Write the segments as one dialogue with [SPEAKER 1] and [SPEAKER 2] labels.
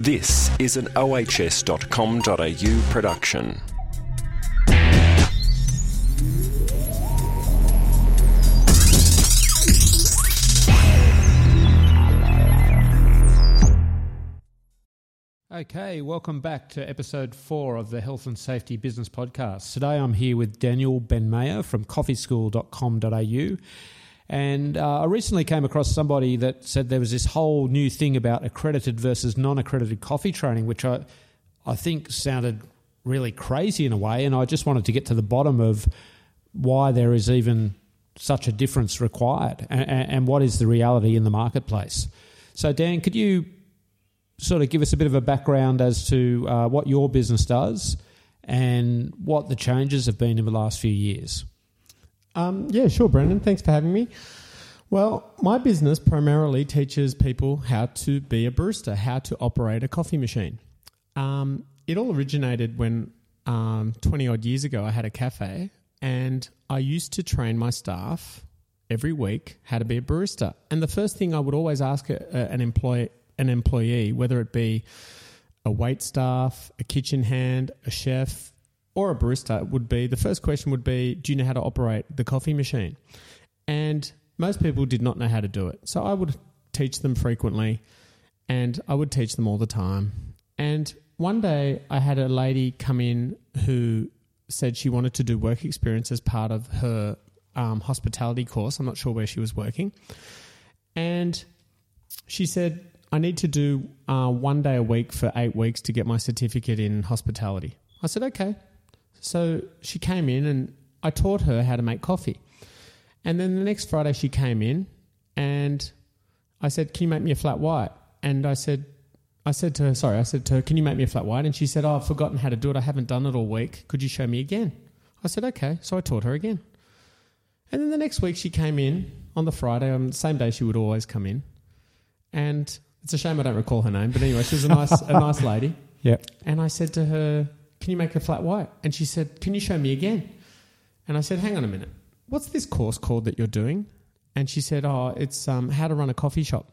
[SPEAKER 1] This is an ohs.com.au production.
[SPEAKER 2] Okay, welcome back to episode four of the Health and Safety Business Podcast. Today I'm here with Daniel Benmayer from coffeeschool.com.au. And uh, I recently came across somebody that said there was this whole new thing about accredited versus non accredited coffee training, which I, I think sounded really crazy in a way. And I just wanted to get to the bottom of why there is even such a difference required and, and what is the reality in the marketplace. So, Dan, could you sort of give us a bit of a background as to uh, what your business does and what the changes have been in the last few years?
[SPEAKER 3] Um, yeah, sure, Brendan. Thanks for having me. Well, my business primarily teaches people how to be a barista, how to operate a coffee machine. Um, it all originated when um, 20 odd years ago I had a cafe and I used to train my staff every week how to be a barista. And the first thing I would always ask a, a, an employee, an employee, whether it be a wait staff, a kitchen hand, a chef, or a barista would be the first question would be do you know how to operate the coffee machine? And most people did not know how to do it. So i would teach them frequently and i would teach them all the time. And one day i had a lady come in who said she wanted to do work experience as part of her um, hospitality course. I'm not sure where she was working. And she said i need to do uh, one day a week for eight weeks to get my certificate in hospitality. I said okay so she came in and I taught her how to make coffee. And then the next Friday she came in and I said, Can you make me a flat white? And I said, I said to her, sorry, I said to her, Can you make me a flat white? And she said, Oh, I've forgotten how to do it. I haven't done it all week. Could you show me again? I said, Okay. So I taught her again. And then the next week she came in on the Friday, on the same day she would always come in. And it's a shame I don't recall her name, but anyway, she was a nice a nice lady.
[SPEAKER 2] Yep.
[SPEAKER 3] And I said to her, can you make a flat white? And she said, Can you show me again? And I said, Hang on a minute. What's this course called that you're doing? And she said, Oh, it's um, how to run a coffee shop.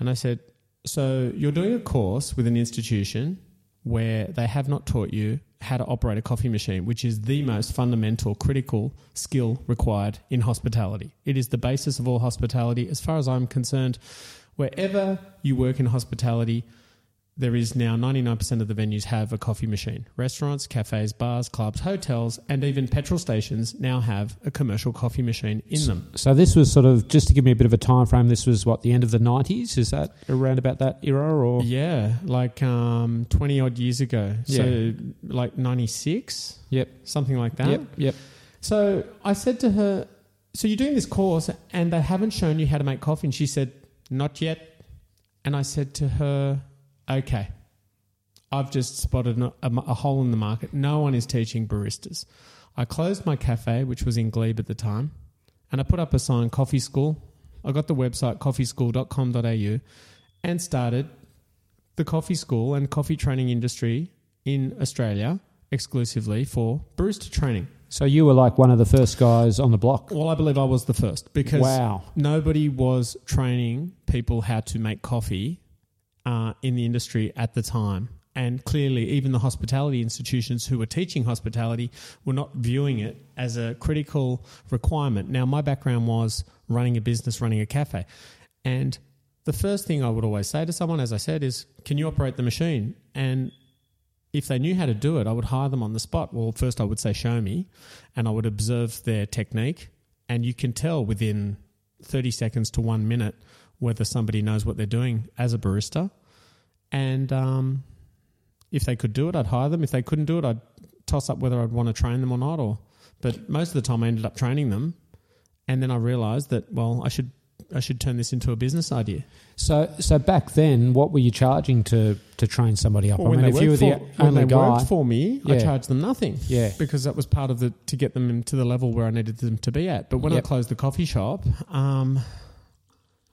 [SPEAKER 3] And I said, So you're doing a course with an institution where they have not taught you how to operate a coffee machine, which is the most fundamental, critical skill required in hospitality. It is the basis of all hospitality. As far as I'm concerned, wherever you work in hospitality, there is now 99% of the venues have a coffee machine. Restaurants, cafes, bars, clubs, hotels, and even petrol stations now have a commercial coffee machine in them.
[SPEAKER 2] So this was sort of just to give me a bit of a time frame. This was what the end of the 90s. Is that around about that era or
[SPEAKER 3] Yeah, like um, 20 odd years ago. So
[SPEAKER 2] Yeah.
[SPEAKER 3] like 96,
[SPEAKER 2] Yep.
[SPEAKER 3] something like that.
[SPEAKER 2] Yep. Yep.
[SPEAKER 3] So I said to her, So you're doing this course and they haven't shown you how to make coffee? And she said, Not yet. And I said to her, Okay, I've just spotted a, a, a hole in the market. No one is teaching baristas. I closed my cafe, which was in Glebe at the time, and I put up a sign, Coffee School. I got the website, coffeeschool.com.au, and started the coffee school and coffee training industry in Australia exclusively for barista training.
[SPEAKER 2] So you were like one of the first guys on the block.
[SPEAKER 3] Well, I believe I was the first because
[SPEAKER 2] Wow.
[SPEAKER 3] nobody was training people how to make coffee uh, in the industry at the time. And clearly, even the hospitality institutions who were teaching hospitality were not viewing it as a critical requirement. Now, my background was running a business, running a cafe. And the first thing I would always say to someone, as I said, is, Can you operate the machine? And if they knew how to do it, I would hire them on the spot. Well, first I would say, show me, and I would observe their technique. And you can tell within 30 seconds to one minute whether somebody knows what they're doing as a barista. And um, if they could do it, I'd hire them. If they couldn't do it, I'd toss up whether I'd want to train them or not. Or, but most of the time, I ended up training them, and then I realised that well, I should I should turn this into a business idea.
[SPEAKER 2] So so back then, what were you charging to to train somebody up?
[SPEAKER 3] Well,
[SPEAKER 2] I mean, if you were the
[SPEAKER 3] for, when
[SPEAKER 2] only
[SPEAKER 3] they
[SPEAKER 2] guy,
[SPEAKER 3] worked for me, I
[SPEAKER 2] Yeah.
[SPEAKER 3] charged them nothing.
[SPEAKER 2] Yeah.
[SPEAKER 3] because that was part of the to get them to the level where I needed them to be at. But when I closed the coffee shop, um,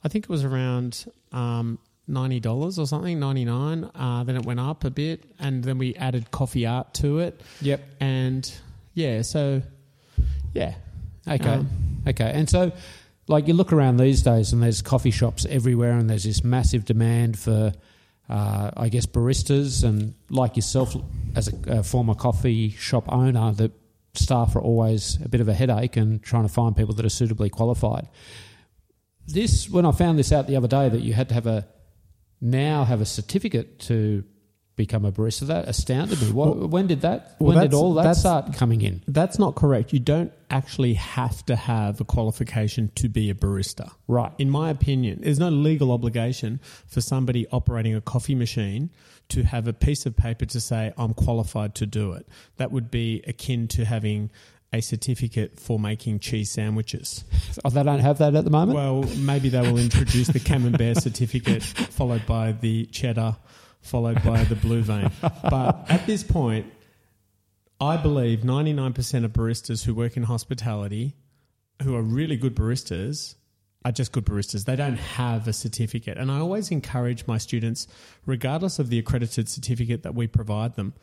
[SPEAKER 3] I think it was around um, ninety dollars or something, ninety nine. Uh, then it went up a bit, and then we added coffee art to it,
[SPEAKER 2] yep.
[SPEAKER 3] and yeah, so yeah,
[SPEAKER 2] Okay.
[SPEAKER 3] Um,
[SPEAKER 2] okay. And so, like, you look around these days and there's coffee shops everywhere and there's this massive demand for uh, I guess, baristas and like yourself as a, a former coffee shop owner, that staff are always a bit of a headache and trying to find people that are suitably qualified. This, when I found this out the other day, that you had to have a now have a certificate to become a barista, that astounded me. What,
[SPEAKER 3] Well-
[SPEAKER 2] when did that?
[SPEAKER 3] well,
[SPEAKER 2] when did all that start coming in?
[SPEAKER 3] That's not correct. You don't actually have to have a qualification to be a barista.
[SPEAKER 2] Right.
[SPEAKER 3] In my opinion, there's no legal obligation for somebody operating a coffee machine to have a piece of paper to say, I'm qualified to do it. That would be akin to having a certificate for making cheese sandwiches.
[SPEAKER 2] Oh, they don't have that at the moment.
[SPEAKER 3] Well, maybe they will introduce the Camembert certificate, followed by the cheddar, followed by the blue vein. But at this point, I believe 99% of baristas who work in hospitality, who are really good baristas, are just good baristas. They don't have a certificate. And I always encourage my students, regardless of the accredited certificate that we provide them,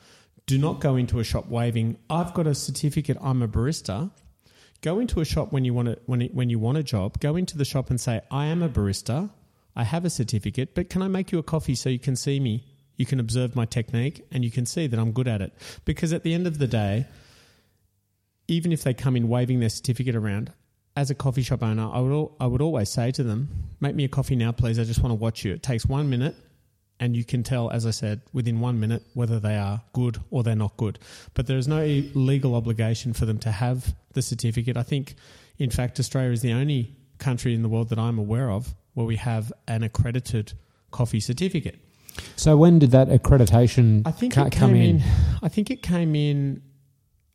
[SPEAKER 3] do not go into a shop waving, I've got a certificate, I'm a barista. Go into a shop when you want to, when, it, when you want a job. Go into the shop and say, I am a barista. I have a certificate, but can I make you a coffee so you can see me? You can observe my technique and you can see that I'm good at it. Because at the end of the day, even if they come in waving their certificate around, as a coffee shop owner, I would, I would always say to them, make me a coffee now, please. I just want to watch you. It takes one minute and you can tell, as I said, within one minute whether they are good or they're not good. But there is no legal obligation for them to have the certificate. I think, in fact, Australia is the only country in the world that I'm aware of where we have an accredited coffee certificate.
[SPEAKER 2] so when did that accreditation
[SPEAKER 3] I think
[SPEAKER 2] ca-
[SPEAKER 3] it
[SPEAKER 2] come
[SPEAKER 3] came
[SPEAKER 2] in?
[SPEAKER 3] in. I think it came in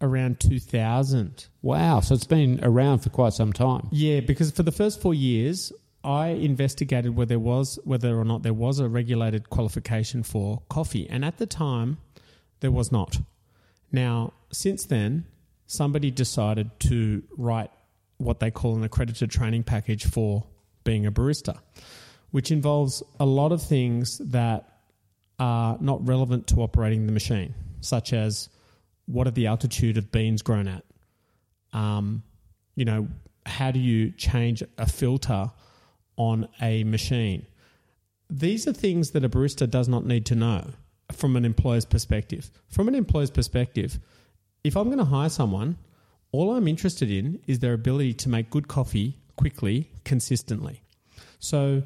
[SPEAKER 3] around 2000.
[SPEAKER 2] Wow, so it's been around for quite some time.
[SPEAKER 3] Yeah, because for the first four years, I investigated whether there was whether or not there was a regulated qualification for coffee, and at the time, there was not. Now, since then, somebody decided to write what they call an accredited training package for being a barista, which involves a lot of things that are not relevant to operating the machine, such as what are the altitude of beans grown at? Um, you know, how do you change a filter on a machine? These are things that a barista does not need to know from an employer's perspective. From an employer's perspective, if I'm going to hire someone, all I'm interested in is their ability to make good coffee quickly, consistently. So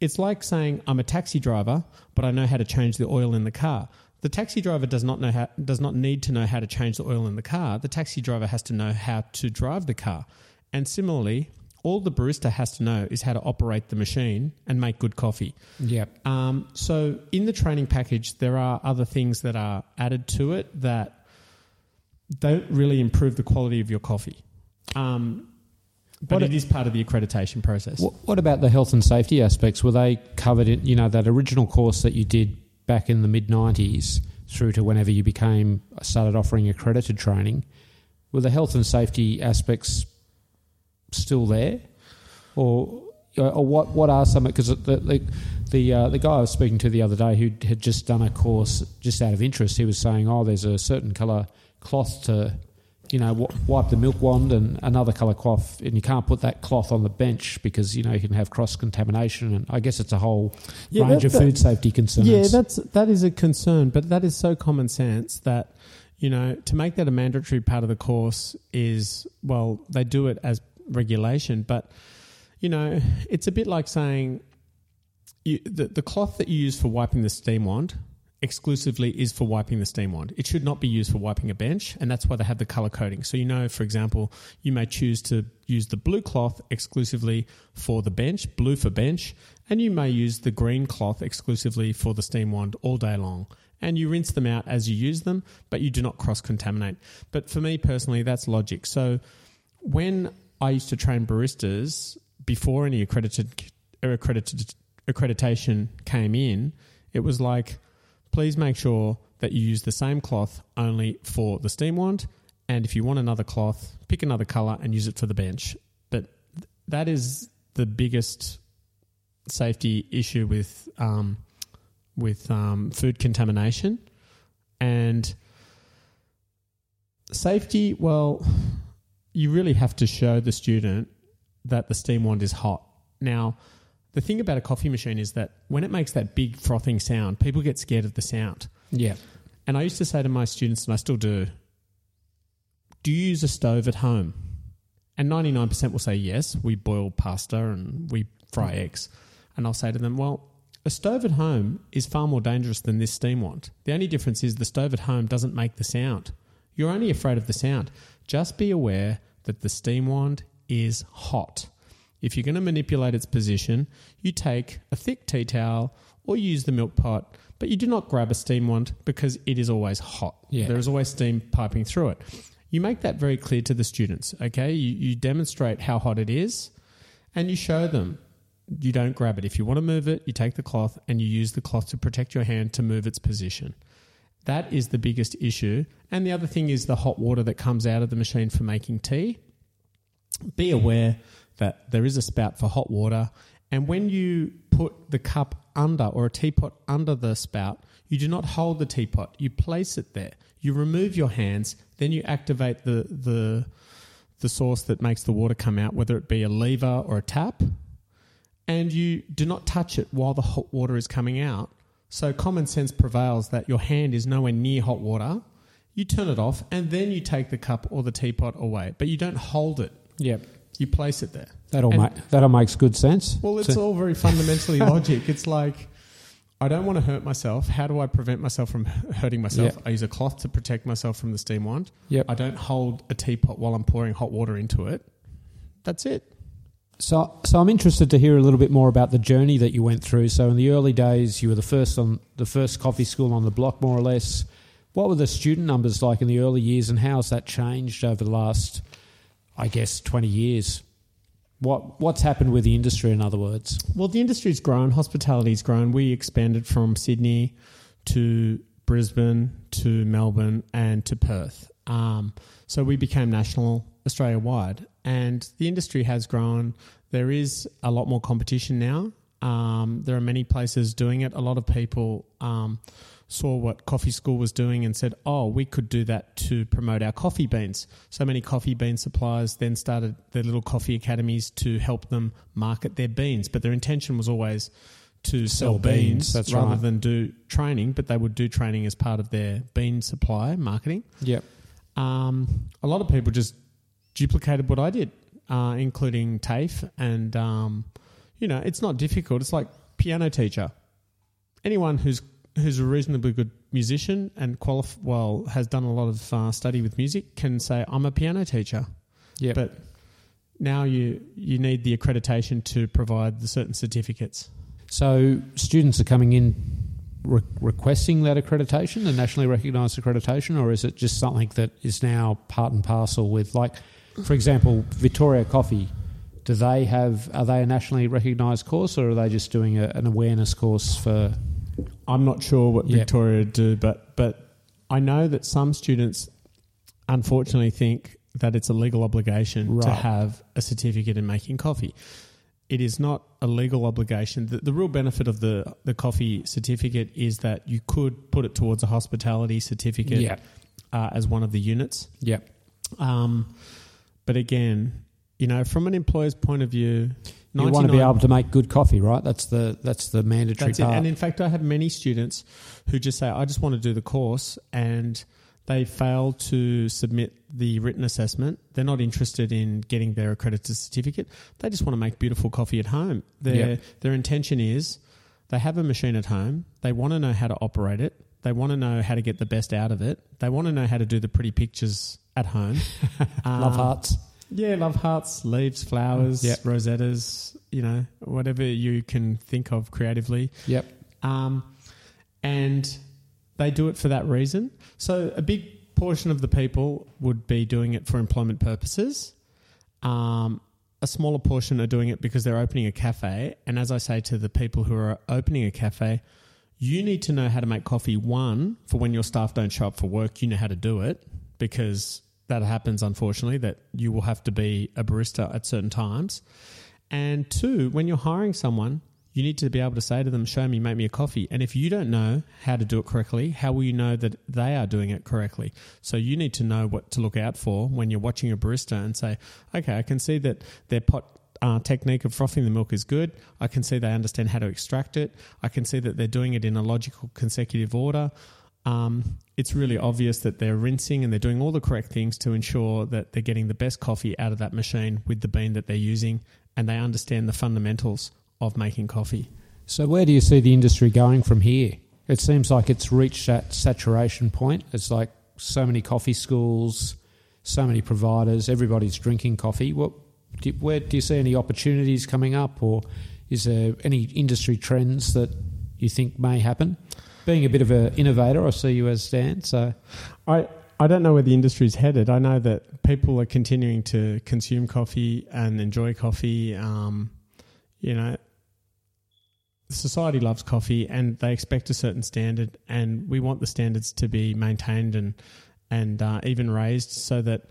[SPEAKER 3] it's like saying I'm a taxi driver, but I know how to change the oil in the car. The taxi driver does not know how does not need to know how to change the oil in the car. The taxi driver has to know how to drive the car. And similarly, all the barista has to know is how to operate the machine and make good coffee.
[SPEAKER 2] Yep.
[SPEAKER 3] Um, so in the training package, there are other things that are added to it that don't really improve the quality of your coffee. Um, but
[SPEAKER 2] What
[SPEAKER 3] it is part of the accreditation process.
[SPEAKER 2] What, what about the health and safety aspects? Were they covered in, you know, that original course that you did back in the mid 90s through to whenever you became, started offering accredited training? Were the health and safety aspects still there? Or, or what, what are some, because the, the, the, uh, the guy I was speaking to the other day who had just done a course just out of interest, he was saying, oh, there's a certain colour cloth to you know, w- wipe the milk wand and another colour cloth, and you can't put that cloth on the bench because you know you can have cross contamination, and I guess it's a whole
[SPEAKER 3] Yeah,
[SPEAKER 2] range
[SPEAKER 3] that-
[SPEAKER 2] of
[SPEAKER 3] that-
[SPEAKER 2] food safety concerns.
[SPEAKER 3] Yeah, that's that is a concern, but that is so common sense that you know to make that a mandatory part of the course is well they do it as regulation, but you know it's a bit like saying you, the the cloth that you use for wiping the steam wand exclusively is for wiping the steam wand. It should not be used for wiping a bench, and that's why they have the color coding. So you know, for example, you may choose to use the blue cloth exclusively for the bench, blue for bench, and you may use the green cloth exclusively for the steam wand all day long. And you rinse them out as you use them, but you do not cross contaminate. But for me personally, that's logic. So when I used to train baristas before any accredited accredited accreditation came in, it was like, please make sure that you use the same cloth only for the steam wand, and if you want another cloth, pick another color and use it for the bench. But th- that is the biggest safety issue with um, with um, food contamination and safety. Well, you really have to show the student that the steam wand is hot. Now, the thing about a coffee machine is that when it makes that big frothing sound, people get scared of the sound.
[SPEAKER 2] Yeah.
[SPEAKER 3] And I used to say to my students, and I still do, do you use a stove at home? And 99% will say yes, we boil pasta and we fry eggs. And I'll say to them, well, a stove at home is far more dangerous than this steam wand. The only difference is the stove at home doesn't make the sound. You're only afraid of the sound. Just be aware that the steam wand is hot. If you're going to manipulate its position, you take a thick tea towel or use the milk pot, but you do not grab a steam wand because it is always hot.
[SPEAKER 2] Yeah.
[SPEAKER 3] There is always steam piping through it. You make that very clear to the students, okay? You, you demonstrate how hot it is and you show them you don't grab it. If you want to move it, you take the cloth and you use the cloth to protect your hand to move its position. That is the biggest issue. And the other thing is the hot water that comes out of the machine for making tea. Be aware that there is a spout for hot water. And when you put the cup under or a teapot under the spout, you do not hold the teapot. You place it there. You remove your hands, then you activate the, the, the source that makes the water come out, whether it be a lever or a tap, and you do not touch it while the hot water is coming out. So common sense prevails that your hand is nowhere near hot water. You turn it off and then you take the cup or the teapot away, but you don't hold it.
[SPEAKER 2] Yep.
[SPEAKER 3] You place it there.
[SPEAKER 2] That all
[SPEAKER 3] And-
[SPEAKER 2] ma- that all makes good sense.
[SPEAKER 3] Well, it's
[SPEAKER 2] So-
[SPEAKER 3] all very fundamentally logic. It's like I don't want to hurt myself. How do I prevent myself from hurting myself?
[SPEAKER 2] Yeah.
[SPEAKER 3] I use a cloth to protect myself from the steam wand.
[SPEAKER 2] Yep.
[SPEAKER 3] I don't hold a teapot while I'm pouring hot water into it. That's it.
[SPEAKER 2] So, so I'm interested to hear a little bit more about the journey that you went through. So, in the early days, you were the first on the first coffee school on the block, more or less. What were the student numbers like in the early years, and how has that changed over the last, I guess, 20 years? What what's happened with the industry, in other words?
[SPEAKER 3] Well, the industry's grown, hospitality's grown. We expanded from Sydney to Brisbane to Melbourne and to Perth. Um, so we became national, Australia wide, and the industry has grown. There is a lot more competition now. Um, there are many places doing it. A lot of people um, saw what Coffee School was doing and said, "Oh, we could do that to promote our coffee beans." So many coffee bean suppliers then started their little coffee academies to help them market their beans, but their intention was always to sell,
[SPEAKER 2] Sell beans,
[SPEAKER 3] beans, rather
[SPEAKER 2] right.
[SPEAKER 3] than do training. But they would do training as part of their bean supply marketing.
[SPEAKER 2] Yep.
[SPEAKER 3] Um, a lot of people just duplicated what I did, uh, including TAFE. And, um, you know, it's not difficult. It's like piano teacher. Anyone who's who's a reasonably good musician and qualif- well has done a lot of uh, study with music can say I'm a piano teacher.
[SPEAKER 2] Yeah.
[SPEAKER 3] But now you you need the accreditation to provide the certain certificates.
[SPEAKER 2] So students are coming in re- requesting that accreditation, the nationally recognised accreditation, or is it just something that is now part and parcel with, like, for example, Vittoria Coffee? Do they have? Are they a nationally recognised course, or are they just doing a, an awareness course for?
[SPEAKER 3] I'm not sure what
[SPEAKER 2] Yeah.
[SPEAKER 3] Vittoria do, but but I know that some students unfortunately think that it's a legal obligation to have a certificate in making coffee. It is not a legal obligation. The, the real benefit of the, the coffee certificate is that you could put it towards a hospitality certificate
[SPEAKER 2] Yeah.
[SPEAKER 3] uh, as one of the units.
[SPEAKER 2] Yep.
[SPEAKER 3] Um, but again, you know, from an employer's point of view,
[SPEAKER 2] You want to be able to make good coffee, right? That's the that's the mandatory
[SPEAKER 3] That's it.
[SPEAKER 2] part.
[SPEAKER 3] And in fact, I have many students who just say, I just want to do the course, and they fail to submit the written assessment. They're not interested in getting their accredited certificate. They just want to make beautiful coffee at home. Their,
[SPEAKER 2] Yeah.
[SPEAKER 3] their intention is they have a machine at home, they want to know how to operate it, they want to know how to get the best out of it, they want to know how to do the pretty pictures at home.
[SPEAKER 2] Love
[SPEAKER 3] Um,
[SPEAKER 2] hearts.
[SPEAKER 3] yeah, love hearts, leaves, flowers,
[SPEAKER 2] Yep.
[SPEAKER 3] rosettas, you know, whatever you can think of creatively.
[SPEAKER 2] Yep.
[SPEAKER 3] Um, and they do it for that reason. So a big portion of the people would be doing it for employment purposes. Um, a smaller portion are doing it because they're opening a cafe. And as I say to the people who are opening a cafe, you need to know how to make coffee. One, for when your staff don't show up for work, you know how to do it because that happens, unfortunately, that you will have to be a barista at certain times. And two, when you're hiring someone, you need to be able to say to them, Show me, make me a coffee. And if you don't know how to do it correctly, how will you know that they are doing it correctly? So you need to know what to look out for when you're watching a barista and say, Okay, I can see that their pot uh, technique of frothing the milk is good. I can see they understand how to extract it. I can see that they're doing it in a logical consecutive order. Um, it's really obvious that they're rinsing and they're doing all the correct things to ensure that they're getting the best coffee out of that machine with the bean that they're using, and they understand the fundamentals of making coffee.
[SPEAKER 2] So, where do you see the industry going from here? It seems like it's reached that saturation point. It's like so many coffee schools, so many providers, everybody's drinking coffee. What, do, where do you see any opportunities coming up, or is there any industry trends that you think may happen? Being a bit of an innovator, I see you as Dan. So,
[SPEAKER 3] I I don't know where the industry's headed. I know that people are continuing to consume coffee and enjoy coffee. Um, you know, society loves coffee and they expect a certain standard, and we want the standards to be maintained and and uh, even raised so that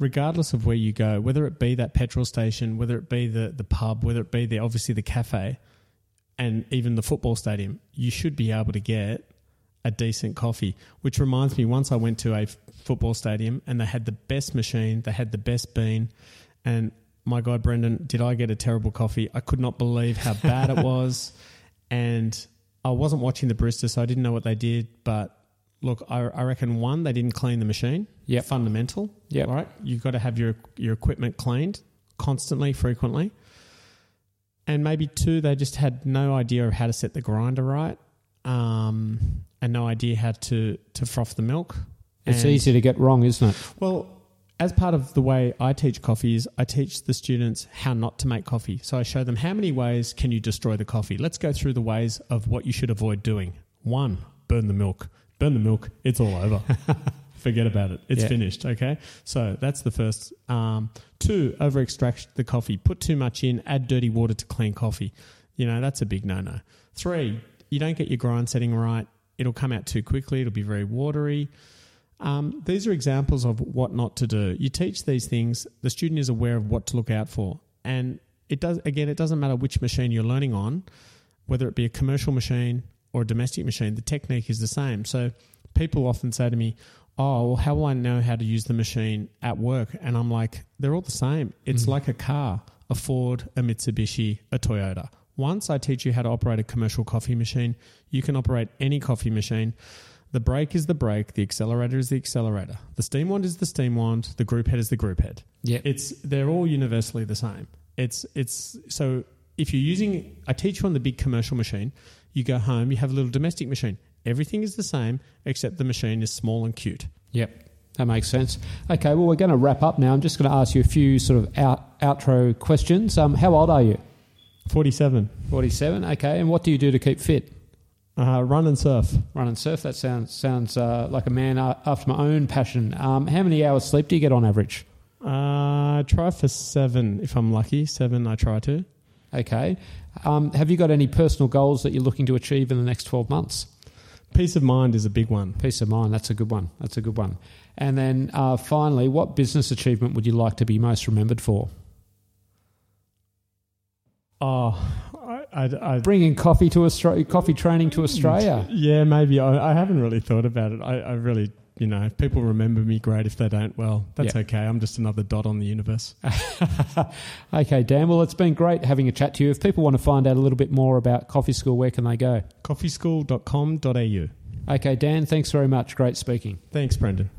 [SPEAKER 3] regardless of where you go, whether it be that petrol station, whether it be the the pub, whether it be the obviously the cafe, and even the football stadium, you should be able to get a decent coffee. Which reminds me, once I went to a football stadium and they had the best machine, they had the best bean, and my God, Brendan, did I get a terrible coffee? I could not believe how bad it was. And I wasn't watching the barista, so I didn't know what they did. But look, I, I reckon one, they didn't clean the machine.
[SPEAKER 2] Yeah,
[SPEAKER 3] Fundamental.
[SPEAKER 2] Yeah.
[SPEAKER 3] Right. You've got to have your, your equipment cleaned constantly, frequently. And maybe two, they just had no idea of how to set the grinder right um, and no idea how to, to froth the milk.
[SPEAKER 2] it's
[SPEAKER 3] And-
[SPEAKER 2] easy to get wrong, isn't it?
[SPEAKER 3] well, as part of the way I teach coffee is I teach the students how not to make coffee. So I show them how many ways can you destroy the coffee. Let's go through the ways of what you should avoid doing. One, burn the milk. Burn the milk. It's all over. Forget about it. It's
[SPEAKER 2] Yeah.
[SPEAKER 3] finished. Okay. So that's the first. Um, two, over extract the coffee. Put too much in. Add dirty water to clean coffee. You know that's a big no no. Three, you don't get your grind setting right. It'll come out too quickly. It'll be very watery. Um, these are examples of what not to do. You teach these things, the student is aware of what to look out for. And it does again, it doesn't matter which machine you're learning on, whether it be a commercial machine or a domestic machine, the technique is the same. So people often say to me, Oh, well, how will I know how to use the machine at work? And I'm like, they're all the same. It's mm-hmm. like a car, a Ford, a Mitsubishi, a Toyota. Once I teach you how to operate a commercial coffee machine, you can operate any coffee machine. The brake is the brake, the accelerator is the accelerator. The steam wand is the steam wand, the group head is the group head.
[SPEAKER 2] Yeah.
[SPEAKER 3] It's they're all universally the same. It's it's so if you're using I teach you on the big commercial machine, you go home, you have a little domestic machine. Everything is the same except the machine is small and cute.
[SPEAKER 2] Yep, that makes sense. Okay, well, we're going to wrap up now. I'm just going to ask you a few sort of out, outro questions. Um, how old are you?
[SPEAKER 3] 47.
[SPEAKER 2] 47. Okay, and what do you do to keep fit?
[SPEAKER 3] Uh, run and surf.
[SPEAKER 2] Run and surf. That sounds sounds uh, like a man uh, after my own passion. Um, how many hours sleep do you get on average?
[SPEAKER 3] Uh, I try for seven if I'm lucky. Seven, I try to.
[SPEAKER 2] Okay. Um, have you got any personal goals that you're looking to achieve in the next 12 months?
[SPEAKER 3] Peace of mind is a big one.
[SPEAKER 2] Peace of mind. That's a good one. That's a good one. And then uh, finally, what business achievement would you like to be most remembered for?
[SPEAKER 3] Oh, I, I, I
[SPEAKER 2] Bringing coffee to Australia, coffee training to Australia.
[SPEAKER 3] yeah, maybe. I, I haven't really thought about it. I, I really, you know, if people remember me, great. If they don't, well, that's
[SPEAKER 2] Yeah.
[SPEAKER 3] okay. I'm just another dot on the universe.
[SPEAKER 2] okay, Dan. Well, it's been great having a chat to you. If people want to find out a little bit more about Coffee School, where can they go?
[SPEAKER 3] Coffeeschool.com.au.
[SPEAKER 2] Okay, Dan, thanks very much. Great speaking.
[SPEAKER 3] Thanks, Brendan.